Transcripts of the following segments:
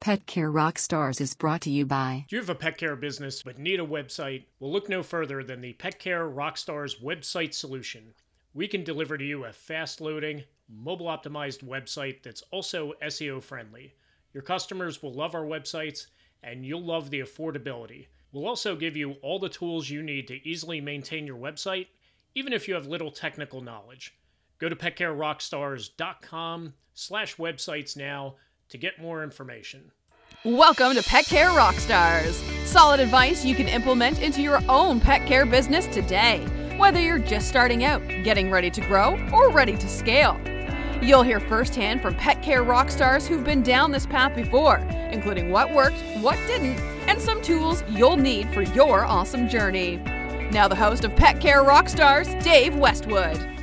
Pet Care Rockstars is brought to you by. Do you have a pet care business but need a website? Well, look no further than the Pet Care Rockstars website solution. We can deliver to you a fast loading, mobile optimized website that's also SEO friendly. Your customers will love our websites and you'll love the affordability. We'll also give you all the tools you need to easily maintain your website, even if you have little technical knowledge. Go to petcarerockstars.com slash websites now to get more information. Welcome to Pet Care Rockstars. Solid advice you can implement into your own pet care business today, whether you're just starting out, getting ready to grow, or ready to scale. You'll hear firsthand from pet care rock stars who've been down this path before, including what worked, what didn't, and some tools you'll need for your awesome journey. Now, the host of Pet Care Rock Stars, Dave Westwood.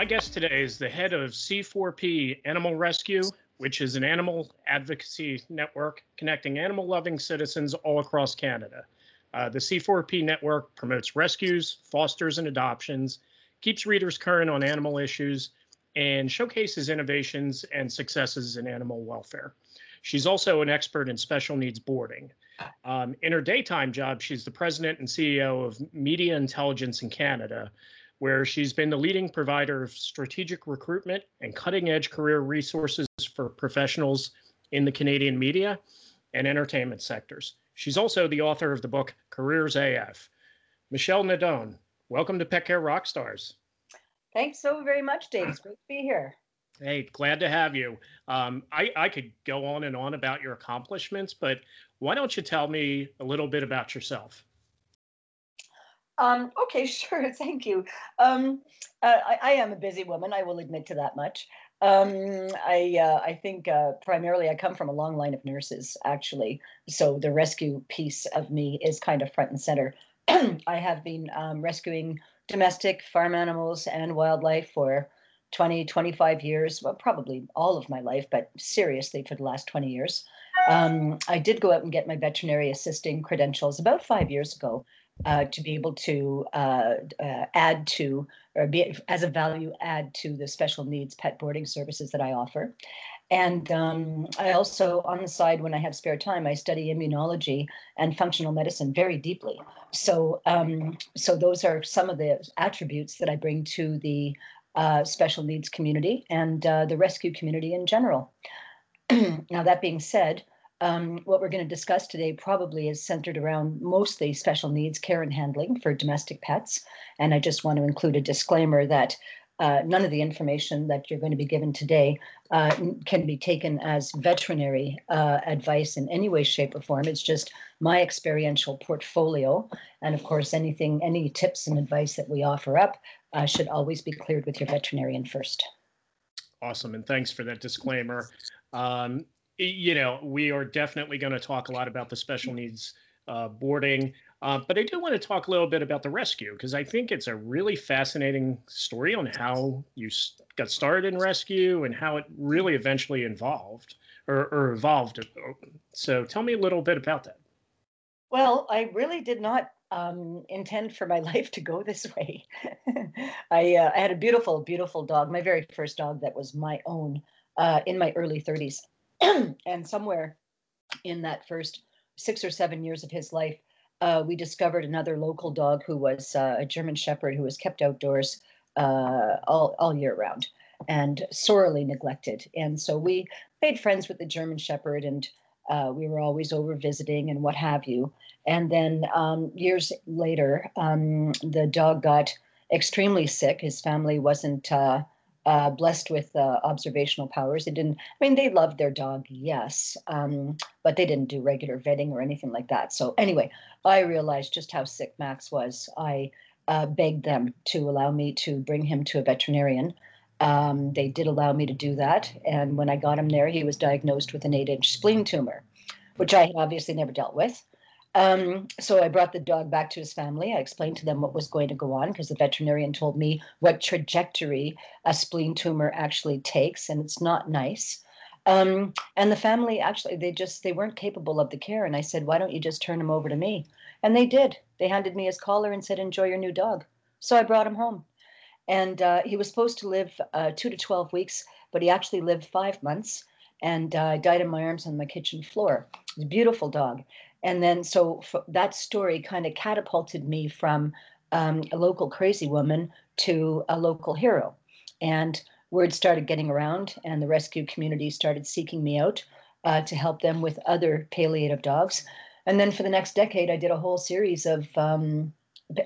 My guest today is the head of C4P Animal Rescue, which is an animal advocacy network connecting animal loving citizens all across Canada. Uh, the C4P network promotes rescues, fosters, and adoptions, keeps readers current on animal issues, and showcases innovations and successes in animal welfare. She's also an expert in special needs boarding. Um, in her daytime job, she's the president and CEO of Media Intelligence in Canada, where she's been the leading provider of strategic recruitment and cutting edge career resources for professionals in the Canadian media and entertainment sectors. She's also the author of the book Careers AF. Michelle Nadone, welcome to Pet Care Rockstars. Thanks so very much, Dave. It's great to be here. Hey, glad to have you. Um, I, I could go on and on about your accomplishments, but why don't you tell me a little bit about yourself? Um, okay, sure. Thank you. Um, uh, I, I, am a busy woman. I will admit to that much. Um, I uh, I think uh, primarily I come from a long line of nurses, actually. So the rescue piece of me is kind of front and center. I have been um, rescuing domestic farm animals and wildlife for 20, 25 years, well, probably all of my life, but seriously for the last 20 years. Um, I did go out and get my veterinary assisting credentials about five years ago uh, to be able to uh, uh, add to or be as a value add to the special needs pet boarding services that I offer. And um, I also, on the side, when I have spare time, I study immunology and functional medicine very deeply. So, um, so those are some of the attributes that I bring to the uh, special needs community and uh, the rescue community in general. now, that being said, um, what we're going to discuss today probably is centered around mostly special needs care and handling for domestic pets. And I just want to include a disclaimer that uh, none of the information that you're going to be given today uh, can be taken as veterinary uh, advice in any way, shape, or form. It's just my experiential portfolio. And of course, anything, any tips and advice that we offer up uh, should always be cleared with your veterinarian first. Awesome. And thanks for that disclaimer. Um, you know, we are definitely going to talk a lot about the special needs uh, boarding, uh, but I do want to talk a little bit about the rescue because I think it's a really fascinating story on how you got started in rescue and how it really eventually evolved or, or evolved. So tell me a little bit about that. Well, I really did not um, intend for my life to go this way. I, uh, I had a beautiful, beautiful dog, my very first dog that was my own uh, in my early 30s. and somewhere in that first six or seven years of his life, uh, we discovered another local dog who was uh, a German Shepherd who was kept outdoors uh, all, all year round and sorely neglected. And so we made friends with the German Shepherd and uh, we were always over visiting and what have you. And then um, years later, um, the dog got extremely sick. His family wasn't uh, blessed with uh, observational powers. They didn't, I mean, they loved their dog, yes, um, but they didn't do regular vetting or anything like that. So, anyway, I realized just how sick Max was. I uh, begged them to allow me to bring him to a veterinarian. Um, they did allow me to do that. And when I got him there, he was diagnosed with an eight inch spleen tumor, which I had obviously never dealt with. Um, so I brought the dog back to his family. I explained to them what was going to go on because the veterinarian told me what trajectory a spleen tumor actually takes, and it's not nice. Um, and the family actually, they just they weren't capable of the care. And I said, why don't you just turn him over to me? And they did. They handed me his collar and said, enjoy your new dog. So I brought him home, and uh, he was supposed to live uh, two to twelve weeks, but he actually lived five months and uh, died in my arms on my kitchen floor. Was a beautiful dog. And then, so that story kind of catapulted me from um, a local crazy woman to a local hero. And word started getting around, and the rescue community started seeking me out uh, to help them with other palliative dogs. And then for the next decade, I did a whole series of um,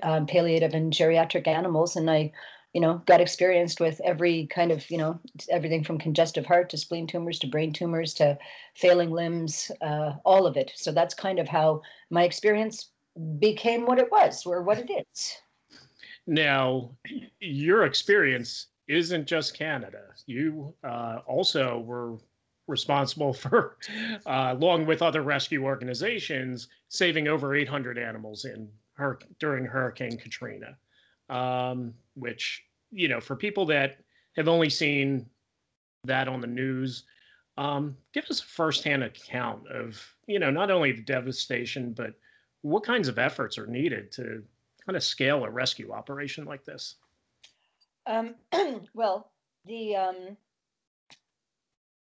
um, palliative and geriatric animals, and I, you know, got experienced with every kind of, you know, everything from congestive heart to spleen tumors to brain tumors to failing limbs, uh, all of it. So that's kind of how my experience became what it was, or what it is. Now, your experience isn't just Canada. You uh, also were responsible for, uh, along with other rescue organizations, saving over 800 animals in her during Hurricane Katrina, um, which you know for people that have only seen that on the news, um, give us a firsthand account of you know not only the devastation but what kinds of efforts are needed to kind of scale a rescue operation like this. Um, well, the um,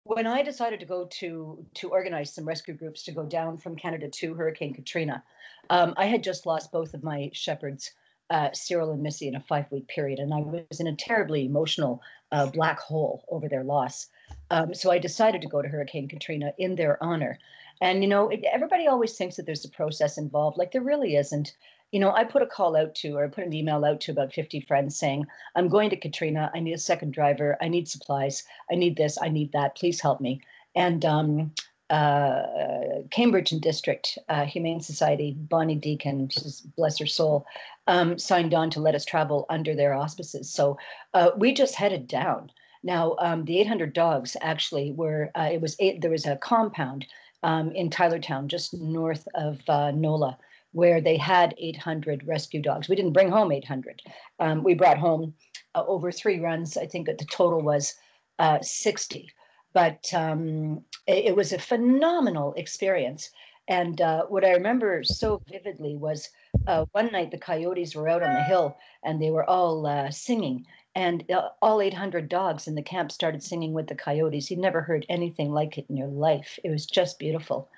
when I decided to go to to organize some rescue groups to go down from Canada to Hurricane Katrina, um, I had just lost both of my shepherds, uh, Cyril and Missy, in a five week period, and I was in a terribly emotional uh, black hole over their loss. Um, so I decided to go to Hurricane Katrina in their honor. And you know, it, everybody always thinks that there's a process involved. Like there really isn't you know, I put a call out to, or I put an email out to about 50 friends saying, I'm going to Katrina. I need a second driver. I need supplies. I need this. I need that. Please help me. And um, uh, Cambridge and District uh, Humane Society, Bonnie Deacon, bless her soul, um, signed on to let us travel under their auspices. So uh, we just headed down. Now, um, the 800 dogs actually were, uh, it was eight, there was a compound um, in Tylertown, just north of uh, NOLA where they had 800 rescue dogs. We didn't bring home 800. Um, we brought home uh, over three runs. I think that the total was uh, 60. But um, it, it, was a phenomenal experience. And uh, what I remember so vividly was uh, one night the coyotes were out on the hill and they were all uh, singing. And uh, all 800 dogs in the camp started singing with the coyotes. You'd never heard anything like it in your life. It was just beautiful.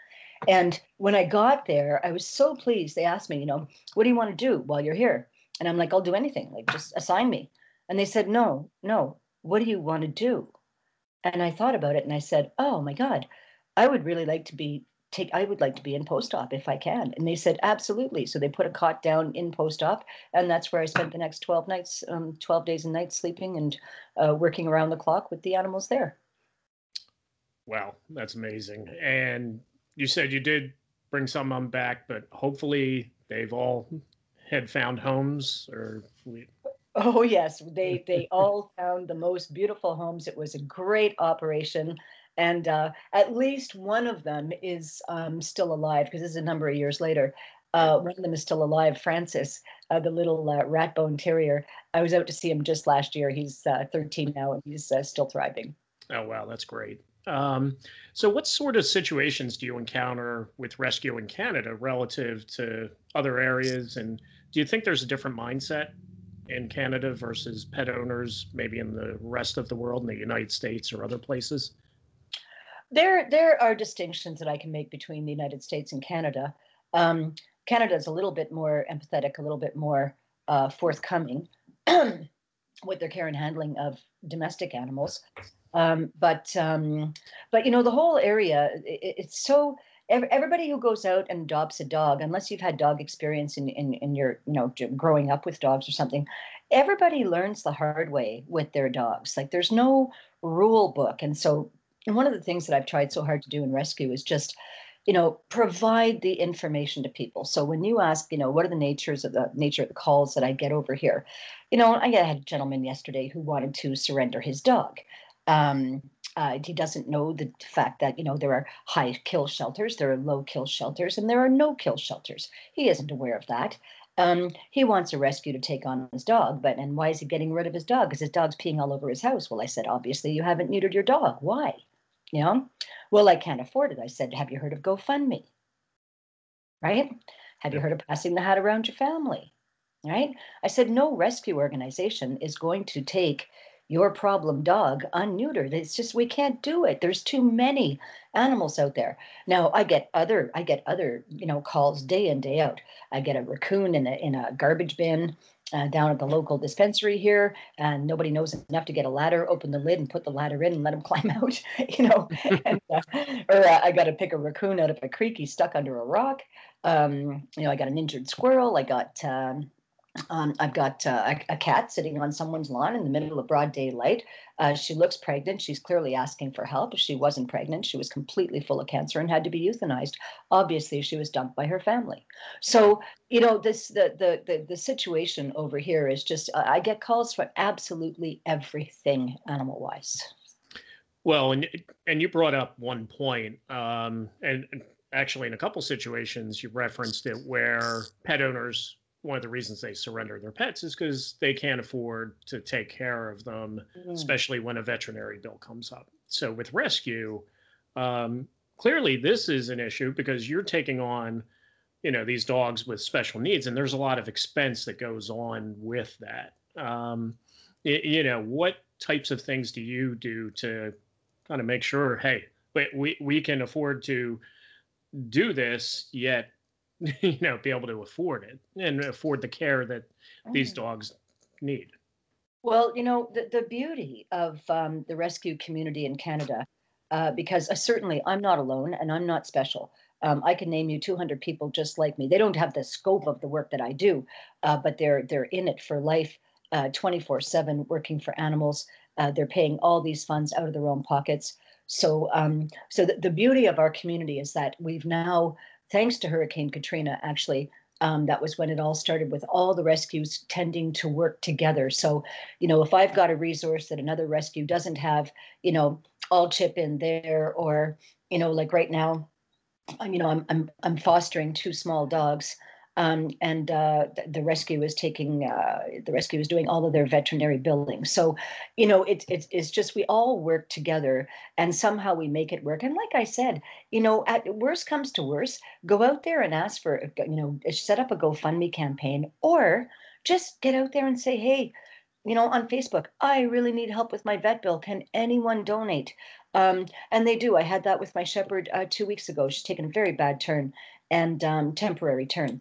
And when I got there, I was so pleased. They asked me, you know, what do you want to do while you're here? And I'm like, I'll do anything, like just assign me. And they said, no, no, what do you want to do? And I thought about it and I said, oh my God, I would really like to be take I would like to be in post op if I can. And they said, absolutely. So they put a cot down in post op, and that's where I spent the next 12 nights, um, 12 days and nights sleeping and uh, working around the clock with the animals there. Wow, that's amazing. And you said you did bring some of them back, but hopefully they've all had found homes or. Oh yes, they they all found the most beautiful homes. It was a great operation, and uh, at least one of them is um, still alive because this is a number of years later. Uh, one of them is still alive, Francis, uh, the little uh, rat bone terrier. I was out to see him just last year. He's uh, 13 now, and he's uh, still thriving. Oh wow, that's great. Um, so, what sort of situations do you encounter with rescue in Canada relative to other areas? And do you think there's a different mindset in Canada versus pet owners, maybe in the rest of the world, in the United States or other places? There, there are distinctions that I can make between the United States and Canada. Um, Canada is a little bit more empathetic, a little bit more uh, forthcoming with their care and handling of domestic animals. Um, but um, but you know the whole area it, it's so everybody who goes out and adopts a dog unless you've had dog experience in, in, in your you know growing up with dogs or something everybody learns the hard way with their dogs. Like there's no rule book. And so and one of the things that i've tried so hard to do in rescue is just you know provide the information to people. So when you ask you know what are the natures of the nature of the calls that i get over here? You know i had a gentleman yesterday who wanted to surrender his dog. Um, uh, he doesn't know the fact that you know there are high kill shelters, there are low kill shelters, and there are no kill shelters. He isn't aware of that. Um, he wants a rescue to take on his dog, but and why is he getting rid of his dog? Because his dog's peeing all over his house. Well, I said, obviously you haven't neutered your dog. Why? You know? Well, I can't afford it. I said, have you heard of GoFundMe? Right? Have you heard of passing the hat around your family? Right? I said, no rescue organization is going to take your problem dog unneutered. It's just we can't do it. There's too many animals out there. Now I get other I get other you know calls day in day out. I get a raccoon in a in a garbage bin. Uh, down at the local dispensary here, and nobody knows enough to get a ladder, open the lid, and put the ladder in and let him climb out. You know, and, uh, or uh, I got to pick a raccoon out of a creek. He's stuck under a rock. Um, you know, I got an injured squirrel. I got um, um, I've got uh, a, a, cat sitting on someone's lawn in the middle of broad daylight. Uh, she looks pregnant. She's clearly asking for help. If she wasn't pregnant, she was completely full of cancer and had to be euthanized. Obviously, she was dumped by her family. So, you know, this the the the, the situation over here is just uh, I get calls for absolutely everything animal wise. Well, and and you brought up one point, um, and actually in a couple situations you referenced it where pet owners one of the reasons they surrender their pets is because they can't afford to take care of them, mm. especially when a veterinary bill comes up. So with rescue, um, clearly this is an issue because you're taking on, you know, these dogs with special needs, and there's a lot of expense that goes on with that. Um, it, you know, what types of things do you do to kind of make sure, hey, we we can afford to do this, yet you know be able to afford it and afford the care that these dogs need. Well you know the, the beauty of um, the rescue community in canada uh, because uh, certainly i'm not alone and i'm not special. Um, i can name you 200 people just like me. They don't have the scope of the work that i do uh, but they're they're in it for life 24 uh, 7 working for animals. Uh, they're paying all these funds out of their own pockets. So um, so the, the beauty of our community is that we've now thanks to Hurricane Katrina, actually, um, that was when it all started with all the rescues tending to work together. So, you know, if I've got a resource that another rescue doesn't have, you know, I'll chip in there. Or, you know, like right now, you know, I'm I'm I'm fostering two small dogs um, and uh, the rescue is taking uh, the rescue is doing all of their veterinary billing. So, you know, it, it, it's just we all work together, and somehow we make it work. And like I said, you know, at worst comes to worst, go out there and ask for you know set up a GoFundMe campaign, or just get out there and say, hey. You know, on Facebook, I really need help with my vet bill. Can anyone donate? Um, and they do. I had that with my shepherd uh, two weeks ago. She's taken a very bad turn and um, temporary turn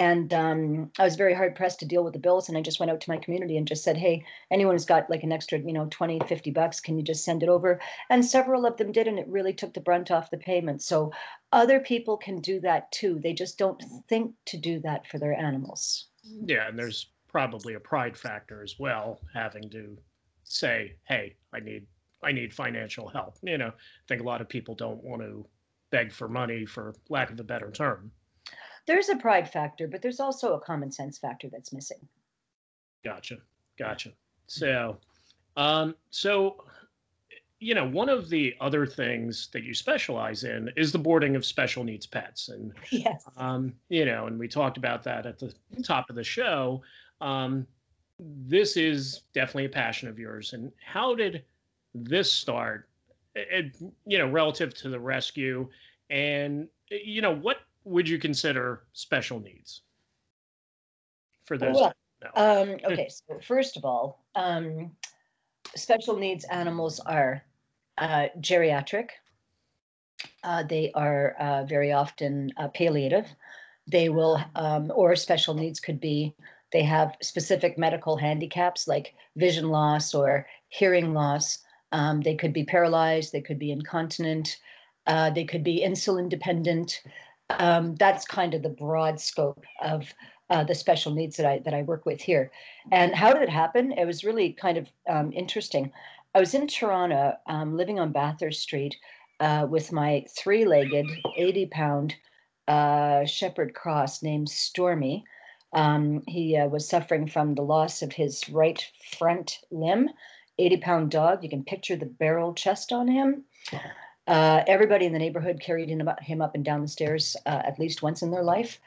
and um, I was very hard pressed to deal with the bills. And I just went out to my community and just said, hey, anyone who's got like an extra, you know, 20, 50 bucks, can you just send it over? And several of them did, and it really took the brunt off the payment. So other people can do that too. They just don't think to do that for their animals. Yeah, and there's probably a pride factor as well, having to say, hey, I need I need financial help. You know, I think a lot of people don't want to beg for money for lack of a better term there's a pride factor, but there's also a common sense factor that's missing. Gotcha. Gotcha. So, um, so, you know, one of the other things that you specialize in is the boarding of special needs pets. And, yes. um, you know, and we talked about that at the top of the show. Um, this is definitely a passion of yours. And how did this start, it, you know, relative to the rescue? And, you know, what would you consider special needs for those? Well, um, okay, so first of all, um, special needs animals are uh, geriatric. Uh, they are uh, very often uh, palliative. They will, um, or special needs could be they have specific medical handicaps like vision loss or hearing loss. Um, they could be paralyzed. They could be incontinent. Uh, they could be insulin dependent um, that's kind of the broad scope of uh, the special needs that I that I work with here. And how did it happen? It was really kind of um, interesting. I was in Toronto, um, living on Bathurst Street, uh, with my three-legged, 80-pound uh, Shepherd Cross named Stormy. Um, he uh, was suffering from the loss of his right front limb. 80-pound dog. You can picture the barrel chest on him. Uh, everybody in the neighborhood carried him up, and down the stairs uh, at least once in their life.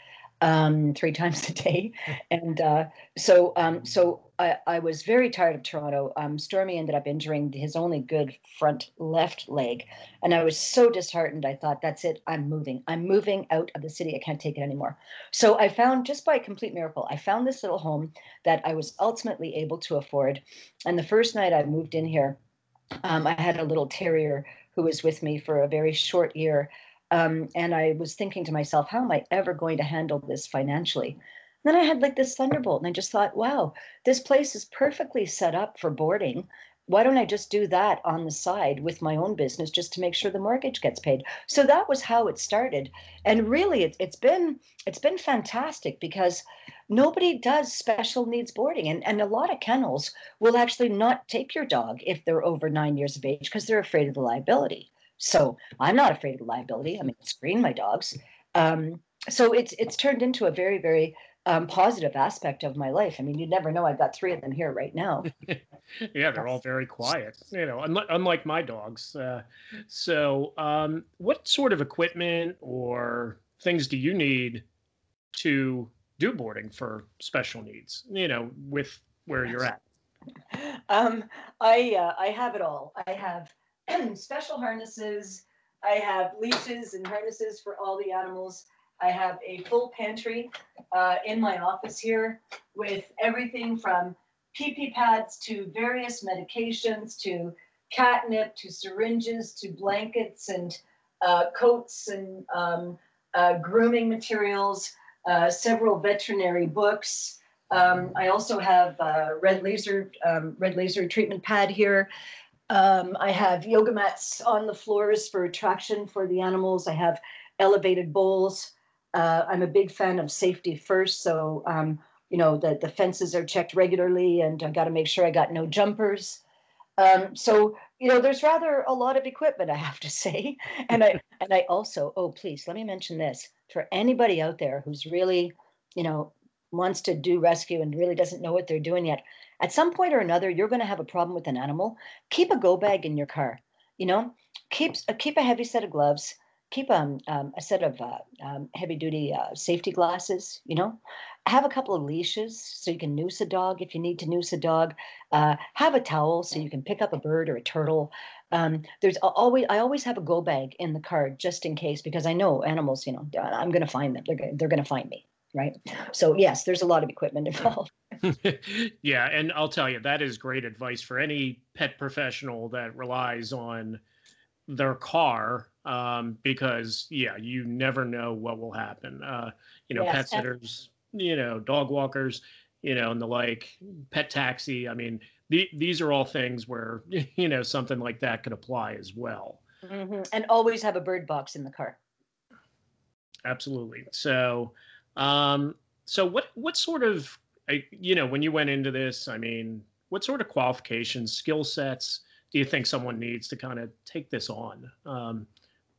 um, three times a day. And uh, so, um, so I, I, was very tired of Toronto. Um, Stormy ended up injuring his only good front left leg. And I was so disheartened. I thought, that's it. I'm moving. I'm moving out of the city. I can't take it anymore. So I found, just by complete miracle, I found this little home that I was ultimately able to afford. And the first night I moved in here, um, I had a little terrier who was with me for a very short year. Um, and I was thinking to myself, how am I ever going to handle this financially? Then I had like this thunderbolt, and I just thought, wow, this place is perfectly set up for boarding. Why don't I just do that on the side with my own business just to make sure the mortgage gets paid? So that was how it started, and really, it, it's been it's been fantastic because nobody does special needs boarding, and and a lot of kennels will actually not take your dog if they're over nine years of age because they're afraid of the liability. So I'm not afraid of the liability. I mean, screen my dogs. Um, so it's it's turned into a very very um, positive aspect of my life. I mean, you never know. I've got three of them here right now. yeah, they're all very quiet. You know, unlike, unlike my dogs. Uh, so, um, what sort of equipment or things do you need to do boarding for special needs? You know, with where you're at. Um, I uh, I have it all. I have special harnesses. I have leashes and harnesses for all the animals. I have a full pantry uh, in my office here with everything from PP pads to various medications to catnip to syringes to blankets and uh, coats and um, uh, grooming materials, uh, several veterinary books. Um, I also have red laser um, red laser treatment pad here. Um, I have yoga mats on the floors for traction for the animals. I have elevated bowls. Uh, I'm a big fan of safety first, so um, you know the the fences are checked regularly, and I got to make sure I got no jumpers. Um, so you know, there's rather a lot of equipment, I have to say, and I and I also oh please let me mention this. For anybody out there who's really you know wants to do rescue and really doesn't know what they're doing yet at some point or another you're going to have a problem with an animal. Keep a go bag in your car you know? Keep uh, keep a heavy set of gloves keep um, um, a set of uh, um, heavy duty uh, safety glasses you know have a couple of leashes so you can noose a dog if you need to noose a dog uh, have a towel so you can pick up a bird or a turtle um, there's always i always have a go bag in the car just in case because i know animals you know i'm going to find them they're, they're going to find me right? So yes, there's a lot of equipment involved. yeah, and I'll tell you that is great advice for any pet professional that relies on their car um, because yeah, you never know what will happen. Uh, you know, yes, pet sitters, you know, dog walkers, you know, and the like, pet taxi. I mean, the, these are all things where you know something like that could apply as well. Mm-hmm. And always have a bird box in the car. Absolutely. So um, so what what sort of you know when you went into this? I mean, what sort of qualifications, skill sets do you think someone needs to kind of take this on? Um,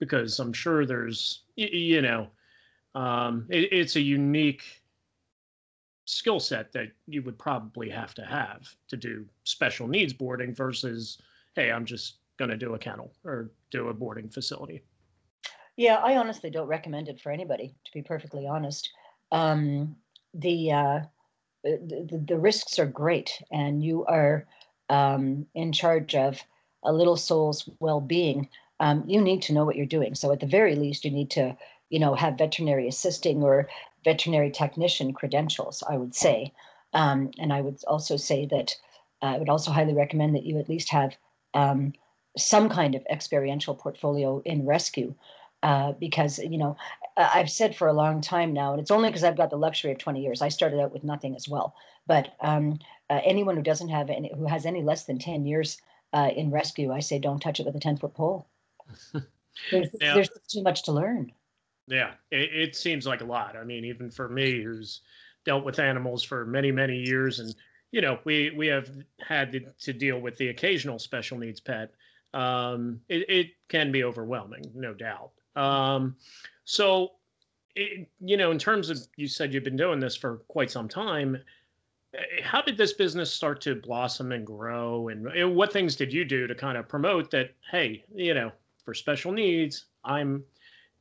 because I'm sure there's you know um, it, it's a unique skill set that you would probably have to have to do special needs boarding versus hey i'm just going to do a kennel or do a boarding facility yeah i honestly don't recommend it for anybody to be perfectly honest um, the, uh, the, the risks are great, and you are um, in charge of a little soul's well-being. Um, you need to know what you're doing. So at the very least, you need to, you know, have veterinary assisting or veterinary technician credentials. I would say, um, and I would also say that uh, I would also highly recommend that you at least have um, some kind of experiential portfolio in rescue uh, because you know I've said for a long time now, and it's only because I've got the luxury of 20 years. I started out with nothing as well. But um, uh, anyone who doesn't have any, who has any less than 10 years uh, in rescue, I say don't touch it with a 10 foot pole. there's, yeah. there's too much to learn. Yeah, it, it seems like a lot. I mean, even for me, who's dealt with animals for many, many years, and you know, we we have had to, to deal with the occasional special needs pet. Um, it, it can be overwhelming, no doubt. Um, so, it, you know, in terms of you said you've been doing this for quite some time. Eh, how did this business start to blossom and grow? And, and what things did you do to kind of promote that? Hey, you know, for special needs, I'm,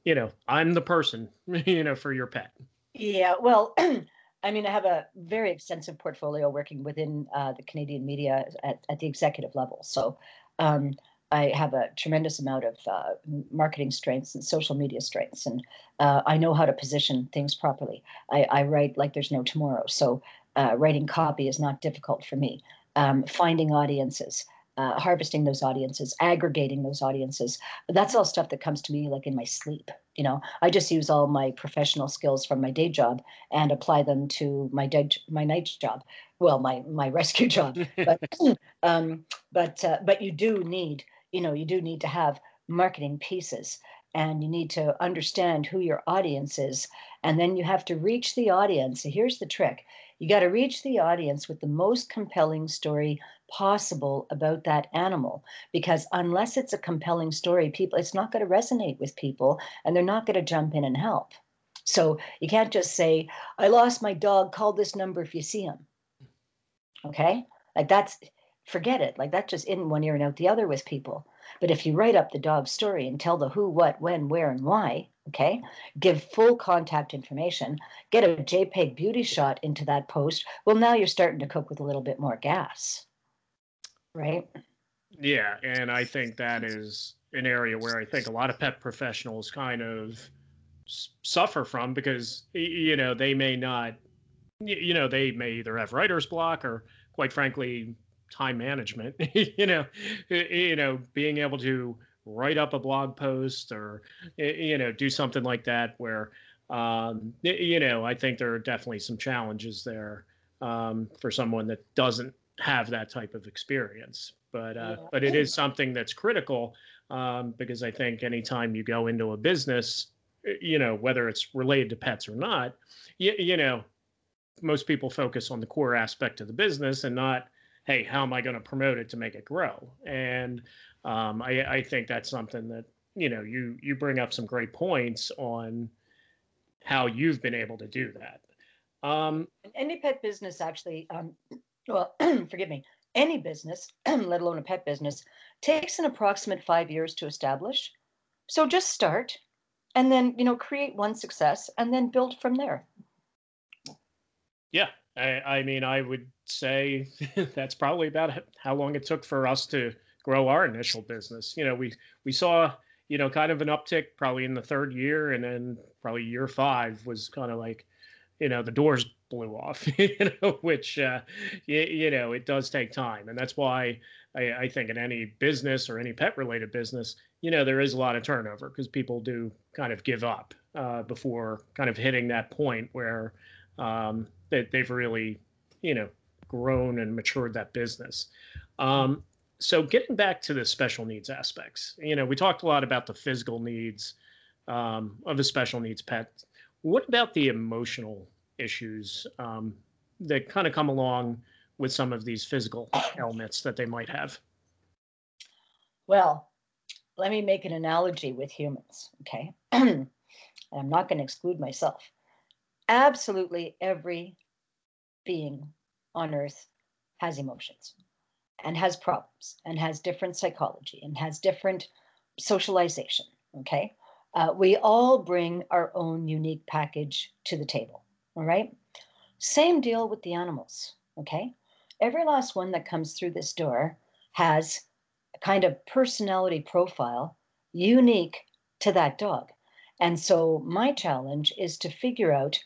you know, I'm the person, you know, for your pet. Yeah, well, I mean, I have a very extensive portfolio working within uh, the Canadian media at, at the executive level. So um, I have a tremendous amount of uh, marketing strengths and social media strengths, and uh, I know how to position things properly. I, I write like there's no tomorrow. So uh, writing copy is not difficult for me. Um, finding audiences, uh, harvesting those audiences, aggregating those audiences. That's all stuff that comes to me like in my sleep. You know, I just use all my professional skills from my day job and apply them to my day, my night job. Well, my my rescue job. But um, but uh, but you do need, you know, you do need to have marketing pieces and you need to understand who your audience is and then you have to reach the audience so here's the trick you got to reach the audience with the most compelling story possible about that animal because unless it's a compelling story people it's not going to resonate with people and they're not going to jump in and help. So you can't just say i lost my dog call this number if you see him. Okay? Like that's forget it. Like that just in one ear and out the other with people but if you write up the dog's story and tell the who what when where and why okay give full contact information get a jpeg beauty shot into that post well now you're starting to cook with a little bit more gas right? Yeah, and I think that is an area where I think a lot of pet professionals kind of suffer from because you know they may not you know they may either have writer's block or quite frankly time management you know you know being able to write up a blog post or you know do something like that where um, you know i think there are definitely some challenges there um, for someone that doesn't have that type of experience. But uh, yeah. but it is something that's critical um, because I think anytime you go into a business, you know whether it's related to pets or not, you, you know most people focus on the core aspect of the business and not hey how am I going to promote it to make it grow and um, I, I think that's something that you know you you bring up some great points on how you've been able to do that. Um, Any pet business actually um, well, forgive me, any business, let alone a pet business, takes an approximate five years to establish. So just start and then, you know, create one success and then build from there. Yeah. I, I mean, I would say that's probably about how long it took for us to grow our initial business. You know, we, we saw, you know, kind of an uptick probably in the third year and then probably year five was kind of like, you know, the doors blew off, you know, which, uh, you, you, know, it does take time. And that's why I, I think in any business or any pet related business, you know, there is a lot of turnover because people do kind of give up uh, before kind of hitting that point where um, they, they've really, you know, grown and matured that business. Um, so getting back to the special needs aspects, you know, we talked a lot about the physical needs um, of a special needs pet. What about the emotional issues um, that kind of come along with some of these physical ailments that they might have? Well, let me make an analogy with humans, okay? I'm not going to exclude myself. Absolutely every being on earth has emotions and has problems and has different psychology and has different socialization, okay? Uh, we all bring our own unique package to the table. All right. Same deal with the animals. Okay. Every last one that comes through this door has a kind of personality profile unique to that dog. And so my challenge is to figure out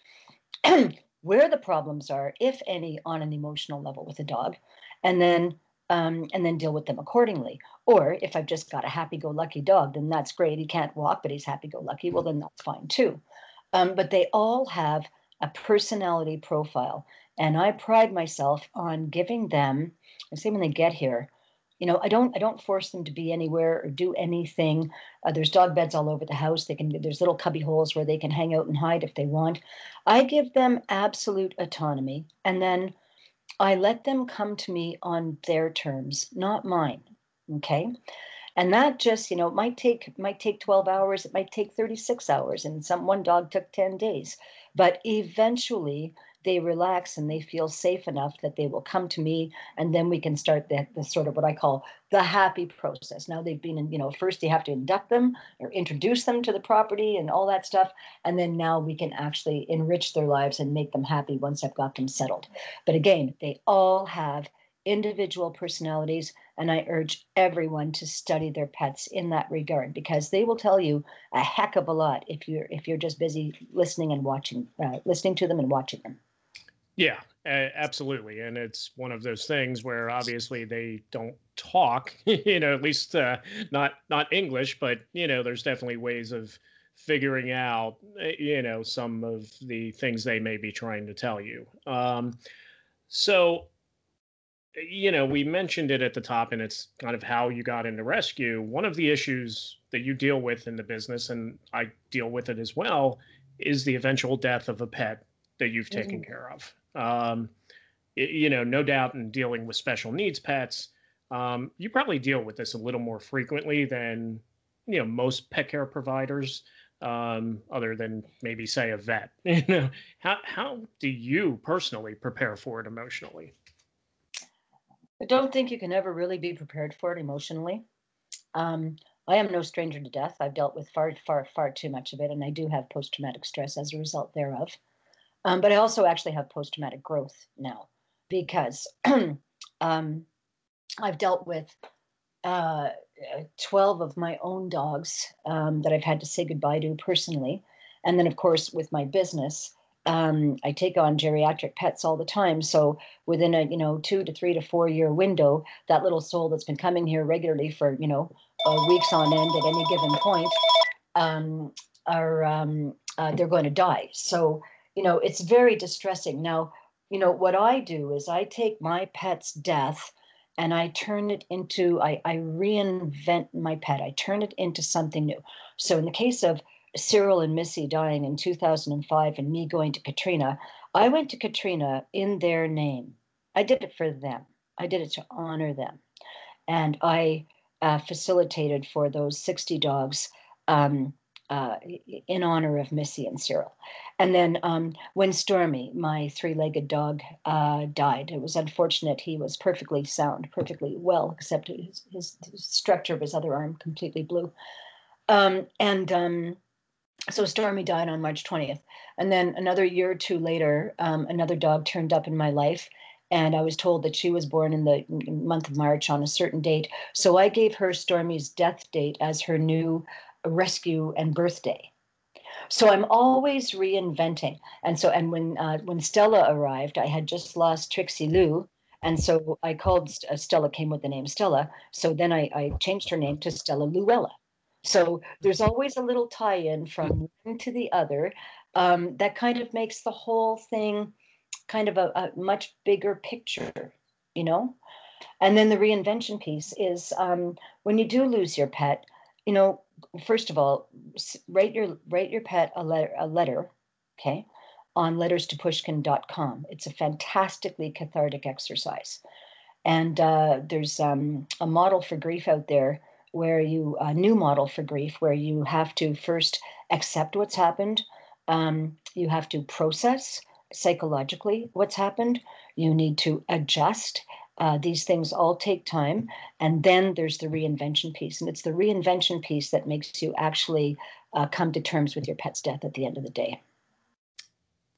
where the problems are, if any, on an emotional level with a dog, and then um, and then deal with them accordingly. Or if I've just got a happy-go-lucky dog, then that's great. He can't walk, but he's happy-go-lucky. Well, then that's fine too. Um, but they all have a personality profile. And I pride myself on giving them, I say when they get here, you know, I don't I don't force them to be anywhere or do anything. Uh, there's dog beds all over the house. They can there's little cubby holes where they can hang out and hide if they want. I give them absolute autonomy and then I let them come to me on their terms, not mine. Okay? and that just you know might take might take 12 hours it might take 36 hours and some one dog took 10 days but eventually they relax and they feel safe enough that they will come to me and then we can start the, the sort of what i call the happy process. Now they've been in you know first you have to induct them or introduce them to the property and all that stuff and then now we can actually enrich their lives and make them happy once i've got them settled. But again they all have individual personalities and i urge everyone to study their pets in that regard because they will tell you a heck of a lot if you're if you're just busy listening and watching uh, listening to them and watching them yeah, uh, absolutely. And it's one of those things where obviously they don't talk, you know, at least uh, not not English, but you know, there's definitely ways of figuring out, eh, you know, some of the things they may be trying to tell you. Um, so, you know, we mentioned it at the top, and it's kind of how you got into rescue. One of the issues that you deal with in the business, and I deal with it as well, is the eventual death of a pet that you've taken mm-hmm. care of. Um, it, you know, no doubt in dealing with special needs pets, um, you probably deal with this a little more frequently than you know most pet care providers, um, other than maybe say a vet. You know, how how do you personally prepare for it emotionally? I don't think you can ever really be prepared for it emotionally. Um, I am no stranger to death. I've dealt with far, far, far too much of it, and I do have post traumatic stress as a result thereof. Um, but I also actually have post traumatic growth now because um, I've dealt with uh, 12 of my own dogs um, that I've had to say goodbye to personally. And then, of course, with my business, um, I take on geriatric pets all the time. So within a you know two to three to four year window, that little soul that's been coming here regularly for you know uh, weeks on end at any given point, um, are um, uh, they're going to die. So you know, it's very distressing. Now, you know, what I do is I take my pet's death and I turn it into, I, I reinvent my pet. I turn it into something new. So in the case of Cyril and Missy dying in 2005 and me going to Katrina, I went to Katrina in their name. I did it for them. I did it to honor them. And I uh, facilitated for those 60 dogs um, uh, in honor of Missy and Cyril. And then um, when Stormy, my three legged dog, uh, died, it was unfortunate. He was perfectly sound, perfectly well, except his, his, structure of his other arm completely blew. Um, and um, so Stormy died on March 20th. And then another year or two later, um, another dog turned up in my life. And I was told that she was born in the month of March on a certain date. So I gave her Stormy's death date as her new rescue and birthday. So I'm always reinventing. And so, and when uh, when Stella arrived, I had just lost Trixie Lou, and so I called uh, Stella came with the name Stella. So then I, I changed her name to Stella Luella. So there's always a little tie-in from one to the other um, that kind of makes the whole thing kind of a, a, much bigger picture, you know. And then the reinvention piece is um, when you do lose your pet, you know, first of all, write your write your pet a letter a letter, okay, on letterstopushkin.com. It's a fantastically cathartic exercise, and uh, there's um, a model for grief out there where you a new model for grief where you have to first accept what's happened, um, you have to process psychologically what's happened, you need to adjust uh, these things all take time. And then there's the reinvention piece. And it's the reinvention piece that makes you actually uh, come to terms with your pet's death at the end of the day.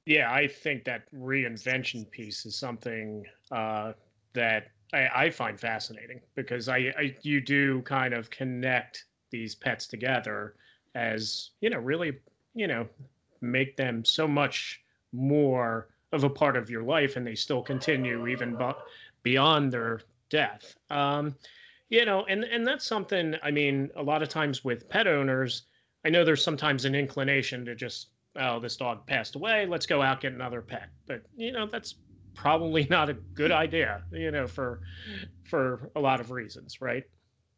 Yeah, I think that reinvention piece is something uh, that I, I, find fascinating because I, I you do kind of connect these pets together as you know really you know make them so much more of a part of your life and they still continue even but beyond their death. Um, you know, and and that's something. I mean, a lot of times with pet owners, I know there's sometimes an inclination to just, oh, this dog passed away. Let's go out get another pet. But you know, that's probably not a good idea. You know, for for a lot of reasons, right?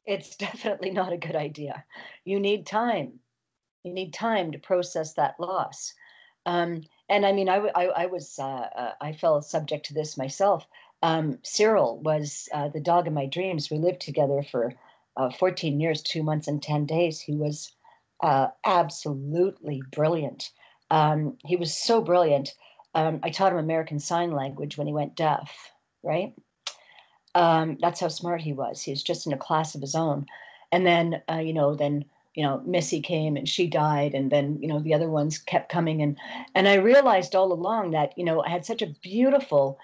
It's definitely not a good idea. You need time. You need time to process that loss. Um, and I mean, I, I, I was uh, uh, I fell subject to this myself. Um, Cyril was uh, the dog of my dreams. We lived together for uh, 14 years, two months, and 10 days. He was uh, absolutely brilliant. Um, he was so brilliant Um, I taught him American Sign Language when he went deaf, right? Um, that's how smart he was. He was just in a class of his own. And then, uh, you know, then you know missy came and she died and then you know the other ones kept coming and and i realized all along that you know i had such a beautiful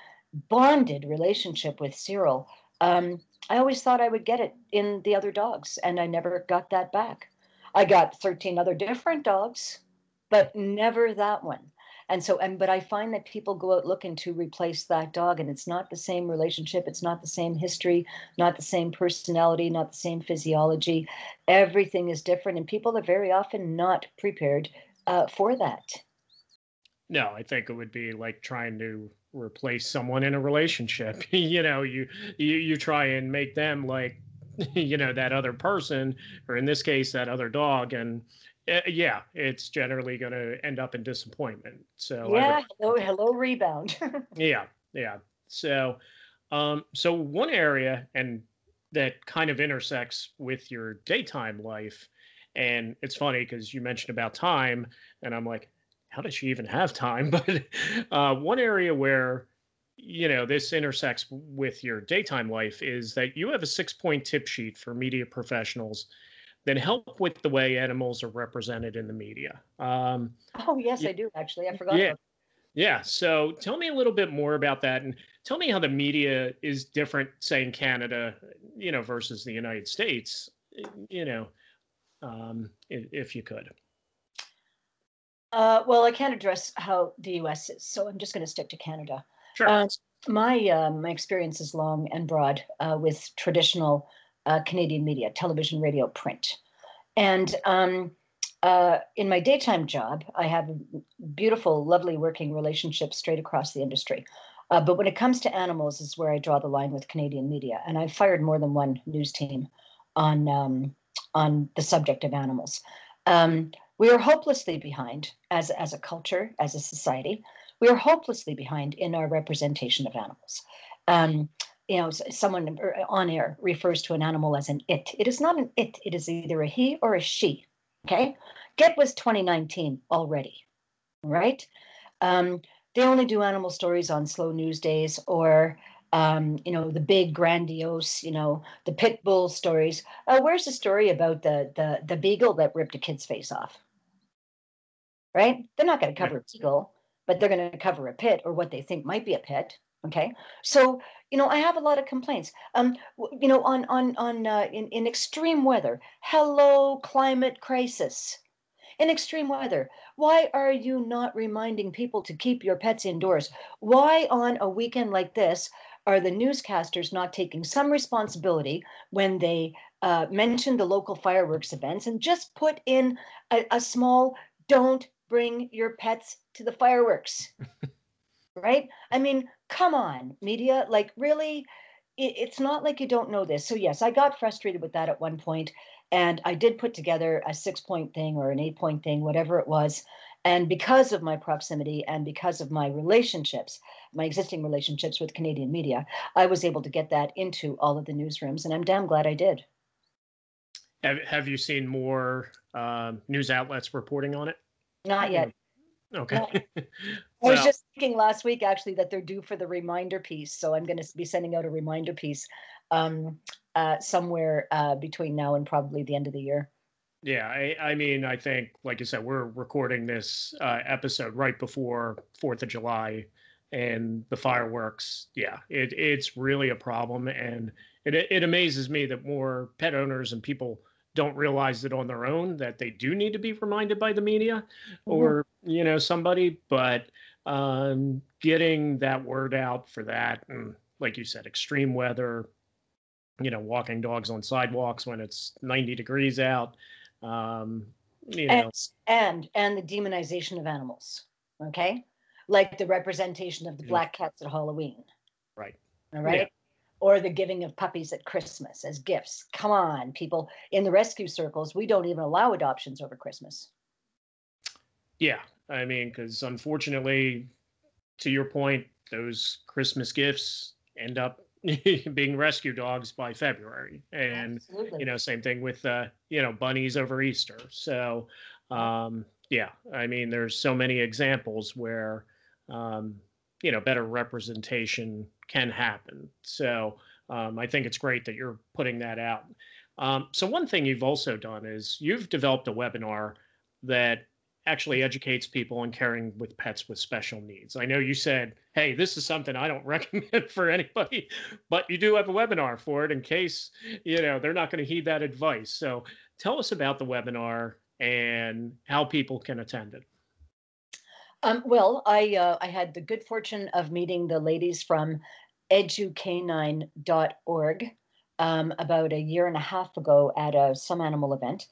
bonded relationship with cyril um, i always thought i would get it in the other dogs and i never got that back. I got 13 other different dogs but never that one. And so and but i find that people go out looking to replace that dog and it's not the same relationship it's not the same history not the same personality not the same physiology. Everything is different and people are very often not prepared uh, for that. No i think it would be like trying to replace someone in a relationship you know you you you try and make them like you know that other person or in this case that other dog and uh, yeah, it's generally going to end up in disappointment. So yeah, hello, hello, rebound. yeah, yeah. So, um, so one area and that kind of intersects with your daytime life, and it's funny because you mentioned about time, and I'm like, how does she even have time? But uh, one area where you know this intersects with your daytime life is that you have a six point tip sheet for media professionals that help with the way animals are represented in the media. Um, oh yes, yeah, I do actually. I forgot. Yeah, yeah. So tell me a little bit more about that, and tell me how the media is different, say in Canada, you know, versus the United States. You know, um, if, if you could. Uh, well, I can't address how the U.S. is, so I'm just going to stick to Canada. Sure. Uh, my uh, my experience is long and broad uh, with traditional uh, Canadian media, television, radio, print. And um, uh, in my daytime job, I have beautiful, lovely working relationships straight across the industry. Uh, but when it comes to animals, is where I draw the line with Canadian media. And I've fired more than one news team on um, on the subject of animals. Um, we are hopelessly behind as as a culture, as a society. We are hopelessly behind in our representation of animals. Um, you know, someone er, on air refers to an animal as an it. It is not an it. It is either a he or a she. Okay. Get was 2019 already, right? Um, they only do animal stories on slow news days or, um, you know, the big grandiose, you know, the pit bull stories. Uh, where's the story about the the the beagle that ripped a kid's face off? Right? They're not going to cover a beagle, but they're going to cover a pit or what they think might be a pit. Okay, so you know, I have a lot of complaints. Um, you know, on on on uh, in in extreme weather. Hello, climate crisis. In extreme weather, why are you not reminding people to keep your pets indoors? Why on a weekend like this are the newscasters not taking some responsibility when they uh, mention the local fireworks events and just put in a, a small "Don't bring your pets to the fireworks." right? I mean, come on, media. Like, really, it, it's not like you don't know this. So, yes, I got frustrated with that at one point, and I did put together a six point thing or an eight point thing, whatever it was. And because of my proximity and because of my relationships, my existing relationships with Canadian media, I was able to get that into all of the newsrooms, and I'm damn glad I did. Have, have you seen more uh, news outlets reporting on it? Not yet. Okay. I was just thinking last week actually that they're due for the reminder piece, so I'm going to be sending out a reminder piece um, uh, somewhere uh, between now and probably the end of the year. Yeah, I, I mean, I think, like you said, we're recording this uh, episode right before Fourth of July, and the fireworks. Yeah, it, it's really a problem, and it it amazes me that more pet owners and people don't realize it on their own that they do need to be reminded by the media mm-hmm. or you know somebody but um, getting that word out for that and like you said extreme weather you know walking dogs on sidewalks when it's 90 degrees out um, you know. and, and and the demonization of animals okay? Like the representation of the black cats at halloween. Right. All right or the giving of puppies at Christmas as gifts. Come on, people. In the rescue circles, we don't even allow adoptions over Christmas. Yeah. I mean, because unfortunately, to your point, those Christmas gifts end up being rescue dogs by February. And, Absolutely. you know, same thing with, uh, you know, bunnies over Easter. So, um, yeah, I mean, there's so many examples where um, you know better representation can happen. So um, I think it's great that you're putting that out. Um, so one thing you've also done is you've developed a webinar that actually educates people on caring with pets with special needs. I know you said, hey, this is something I don't recommend for anybody, but you do have a webinar for it in case, you know, they're not going to heed that advice. So tell us about the webinar and how people can attend it. Um, well, I uh, I had the good fortune of meeting the ladies from educanine.org um, about a year and a half ago at a some animal event.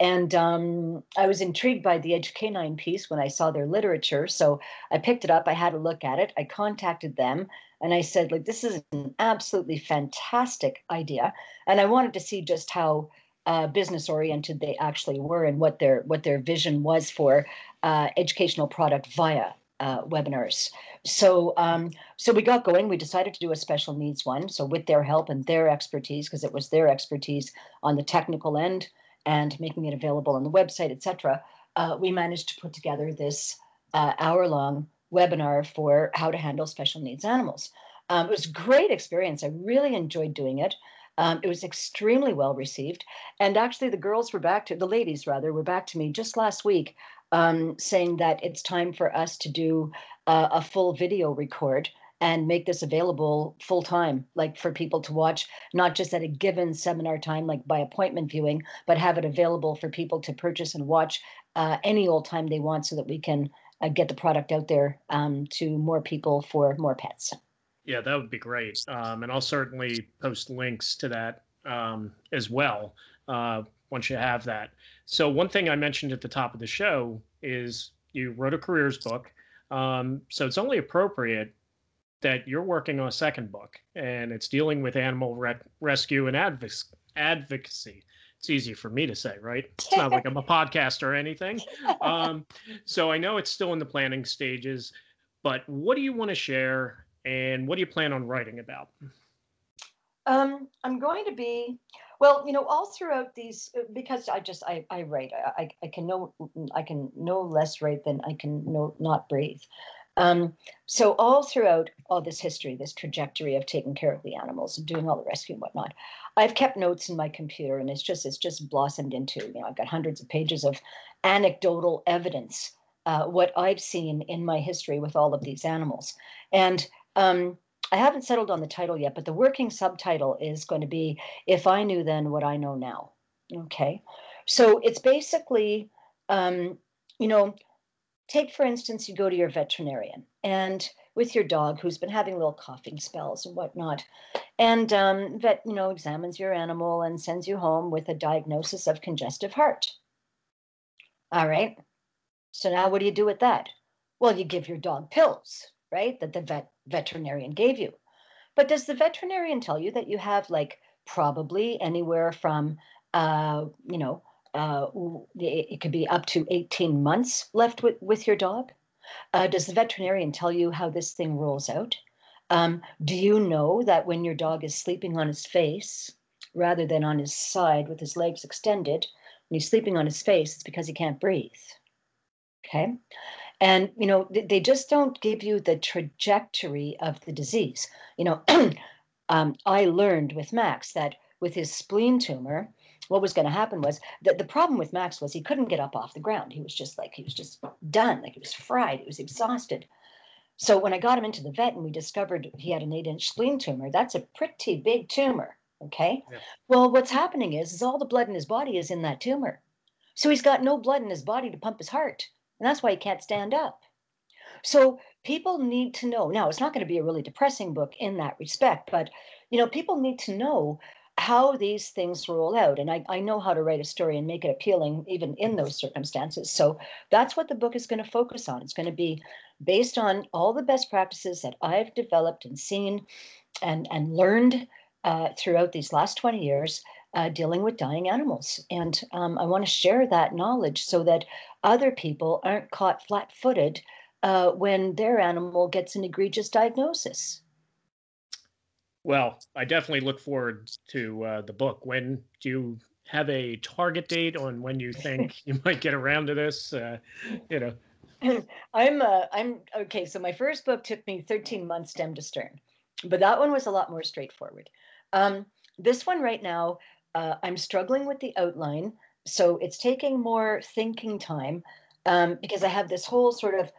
And um, I was intrigued by the Educanine piece when I saw their literature. So I picked it up, I had a look at it, I contacted them, and I said, like, this is an absolutely fantastic idea. And I wanted to see just how uh, business oriented they actually were and what their what their vision was for uh, educational product via uh, webinars. So um, so we got going. We decided to do a special needs one. So with their help and their expertise, because it was their expertise on the technical end and making it available on the website, etc., uh, we managed to put together this uh, hour-long webinar for how to handle special needs animals. Um, it was a great experience. I really enjoyed doing it. Um, it was extremely well received. And actually, the girls were back to the ladies, rather, were back to me just last week um, saying that it's time for us to do uh, a full video record and make this available full time, like for people to watch, not just at a given seminar time, like by appointment viewing, but have it available for people to purchase and watch uh, any old time they want so that we can uh, get the product out there um, to more people for more pets. Yeah, that would be great. Um, and I'll certainly post links to that um, as well uh, once you have that. So, one thing I mentioned at the top of the show is you wrote a careers book. Um, so, it's only appropriate that you're working on a second book and it's dealing with animal re- rescue and adv- advocacy. It's easy for me to say, right? It's not like I'm a podcast or anything. Um, so, I know it's still in the planning stages, but what do you want to share and what do you plan on writing about? Um, I'm going to be, well, you know, all throughout these, uh, because I just, I, I write, I, I can no, I can no less write than I can no, not breathe. Um, so all throughout all this history, this trajectory of taking care of the animals and doing all the rescue and whatnot, I've kept notes in my computer and it's just, it's just blossomed into, you know, I've got hundreds of pages of anecdotal evidence, uh, what I've seen in my history with all of these animals. And um, I haven't settled on the title yet, but the working subtitle is going to be If I Knew Then What I Know Now. Okay. So it's basically, um, you know, take for instance, you go to your veterinarian and with your dog who's been having little coughing spells and whatnot. And um, vet, you know, examines your animal and sends you home with a diagnosis of congestive heart. All right. So now what do you do with that? Well, you give your dog pills, right? That the vet veterinarian gave you. But does the veterinarian tell you that you have like probably anywhere from, uh, you know, uh, it could be up to 18 months left with, with your dog? Uh, does the veterinarian tell you how this thing rolls out? Um, do you know that when your dog is sleeping on his face rather than on his side with his legs extended, when he's sleeping on his face, it's because he can't breathe? Okay and you know they just don't give you the trajectory of the disease. You know um, i learned with max that with his spleen tumor what was going to happen was that the problem with max was he couldn't get up off the ground. He was just like he was just done like he was fried he was exhausted. So when i got him into the vet and we discovered he had an eight inch spleen tumor that's a pretty big tumor okay? Yeah. well what's happening is is all the blood in his body is in that tumor. So he's got no blood in his body to pump his heart and that's why he can't stand up. So people need to know. Now, it's not going to be a really depressing book in that respect, but you know, people need to know how these things roll out. And I, I know how to write a story and make it appealing even in those circumstances. So that's what the book is going to focus on. It's going to be based on all the best practices that I've developed and seen and, and learned uh, throughout these last 20 years uh, dealing with dying animals. And um, I want to share that knowledge so that other people aren't caught flat footed uh, when their animal gets an egregious diagnosis. Well, I definitely look forward to uh, the book. When do you have a target date on when you think you might get around to this? Uh, you know. I'm uh, I'm okay. So my first book took me 13 months stem to stern, but that one was a lot more straightforward. Um, this one right now, uh, I'm struggling with the outline, so it's taking more thinking time um, because I have this whole sort of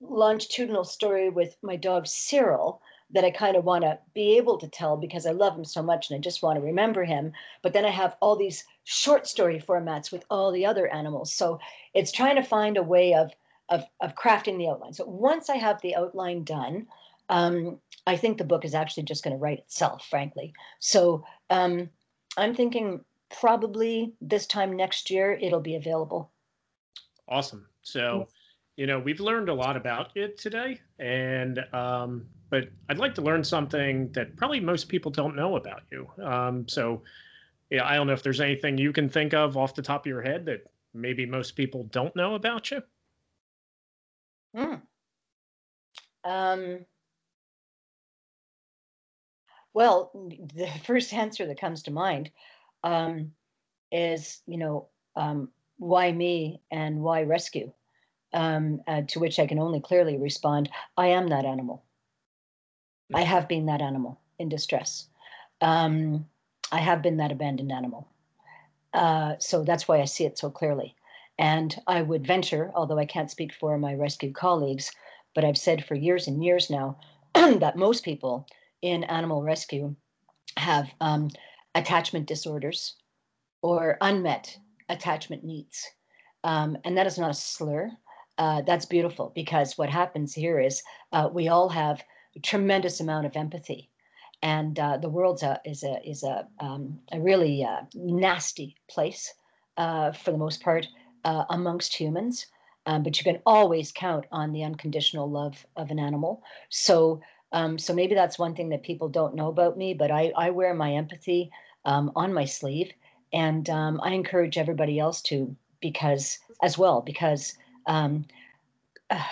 longitudinal story with my dog Cyril that I kind of want to be able to tell because I love him so much and I just want to remember him. But then I have all these short story formats with all the other animals. So it's trying to find a way of of, of crafting the outline. So once I have the outline done, um, I think the book is actually just going to write itself, frankly. So um, I'm thinking probably this time next year it'll be available. Awesome. So, you know, we've learned a lot about it today, and um, but I'd like to learn something that probably most people don't know about you. Um, so, yeah, I don't know if there's anything you can think of off the top of your head that maybe most people don't know about you. Hmm. Um, well, the first answer that comes to mind um, is, you know, um, why me and why rescue? Um, uh, to which I can only clearly respond I am that animal. I mm-hmm. have been that animal in distress. Um, I have been that abandoned animal. Uh, so that's why I see it so clearly. And I would venture, although I can't speak for my rescue colleagues, but I've said for years and years now that most people in animal rescue have um, attachment disorders or unmet attachment needs. Um, and that is not a slur. Uh, that's beautiful because what happens here is uh, we all have a tremendous amount of empathy. And uh, the world is a is a um, a really uh, nasty place uh, for the most part uh, amongst humans. Um, but you can always count on the unconditional love of an animal. So um, so maybe that's one thing that people don't know about me, but I, I wear my empathy um, on my sleeve. And um, I encourage everybody else to, because as well, because uh,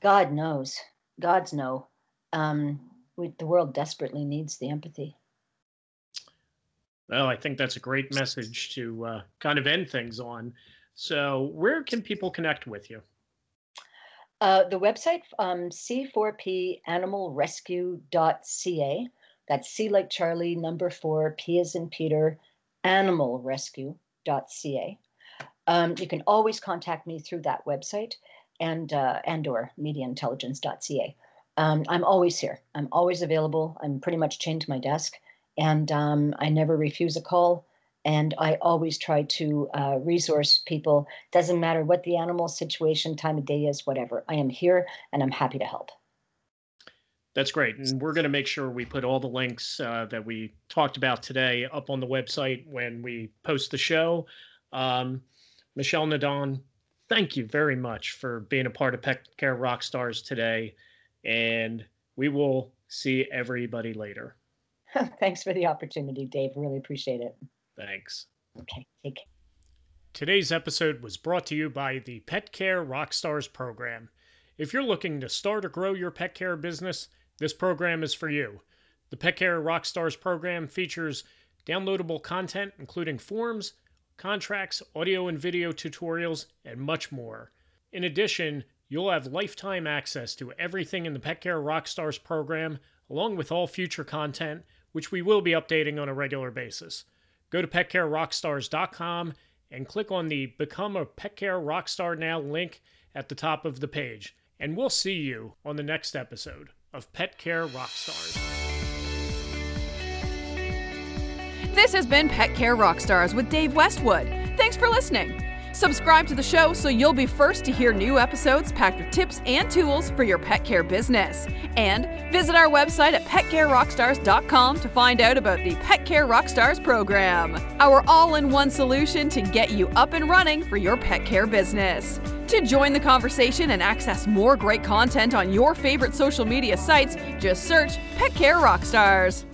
God knows, God's know, um, we, the world desperately needs the empathy. Well, I think that's a great message to uh, kind of end things on. So, where can people connect with you? Uh, the website, um, c4panimalrescue.ca. That's C like Charlie, number four, P as in Peter, animalrescue.ca. Um, you can always contact me through that website and uh, and or mediaintelligence.ca. Um, I'm always here. I'm always available. I'm pretty much chained to my desk, and um, I never refuse a call and I always try to uh, resource people. Doesn't matter what the animal situation, time of day is, whatever. I am here and I'm happy to help. That's great. And we're going to make sure we put all the links uh, that we talked about today up on the website when we post the show. Um, Michelle Nadon, thank you very much for being a part of Pet Care Rockstars today. And we will see everybody later. Thanks for the opportunity, Dave. Really appreciate it. Thanks. Okay, take care. Today's episode was brought to you by the Pet Care Rockstars program. If you're looking to start or grow your pet care business, this program is for you. The Pet Care Rockstars program features downloadable content including forms, contracts, audio and video tutorials, and much more. In addition, you'll have lifetime access to everything in the Pet Care Rockstars program, along with all future content, which we will be updating on a regular basis. Go to petcarerockstars.com and click on the Become a Pet Care Rockstar Now link at the top of the page. And we'll see you on the next episode of Pet Care Rockstars. This has been Pet Care Rockstars with Dave Westwood. Thanks for listening. Subscribe to the show so you'll be first to hear new episodes packed with tips and tools for your pet care business. And visit our website at petcarerockstars.com to find out about the Pet Care Rockstars program, our all in one solution to get you up and running for your pet care business. To join the conversation and access more great content on your favorite social media sites, just search Pet Care Rockstars.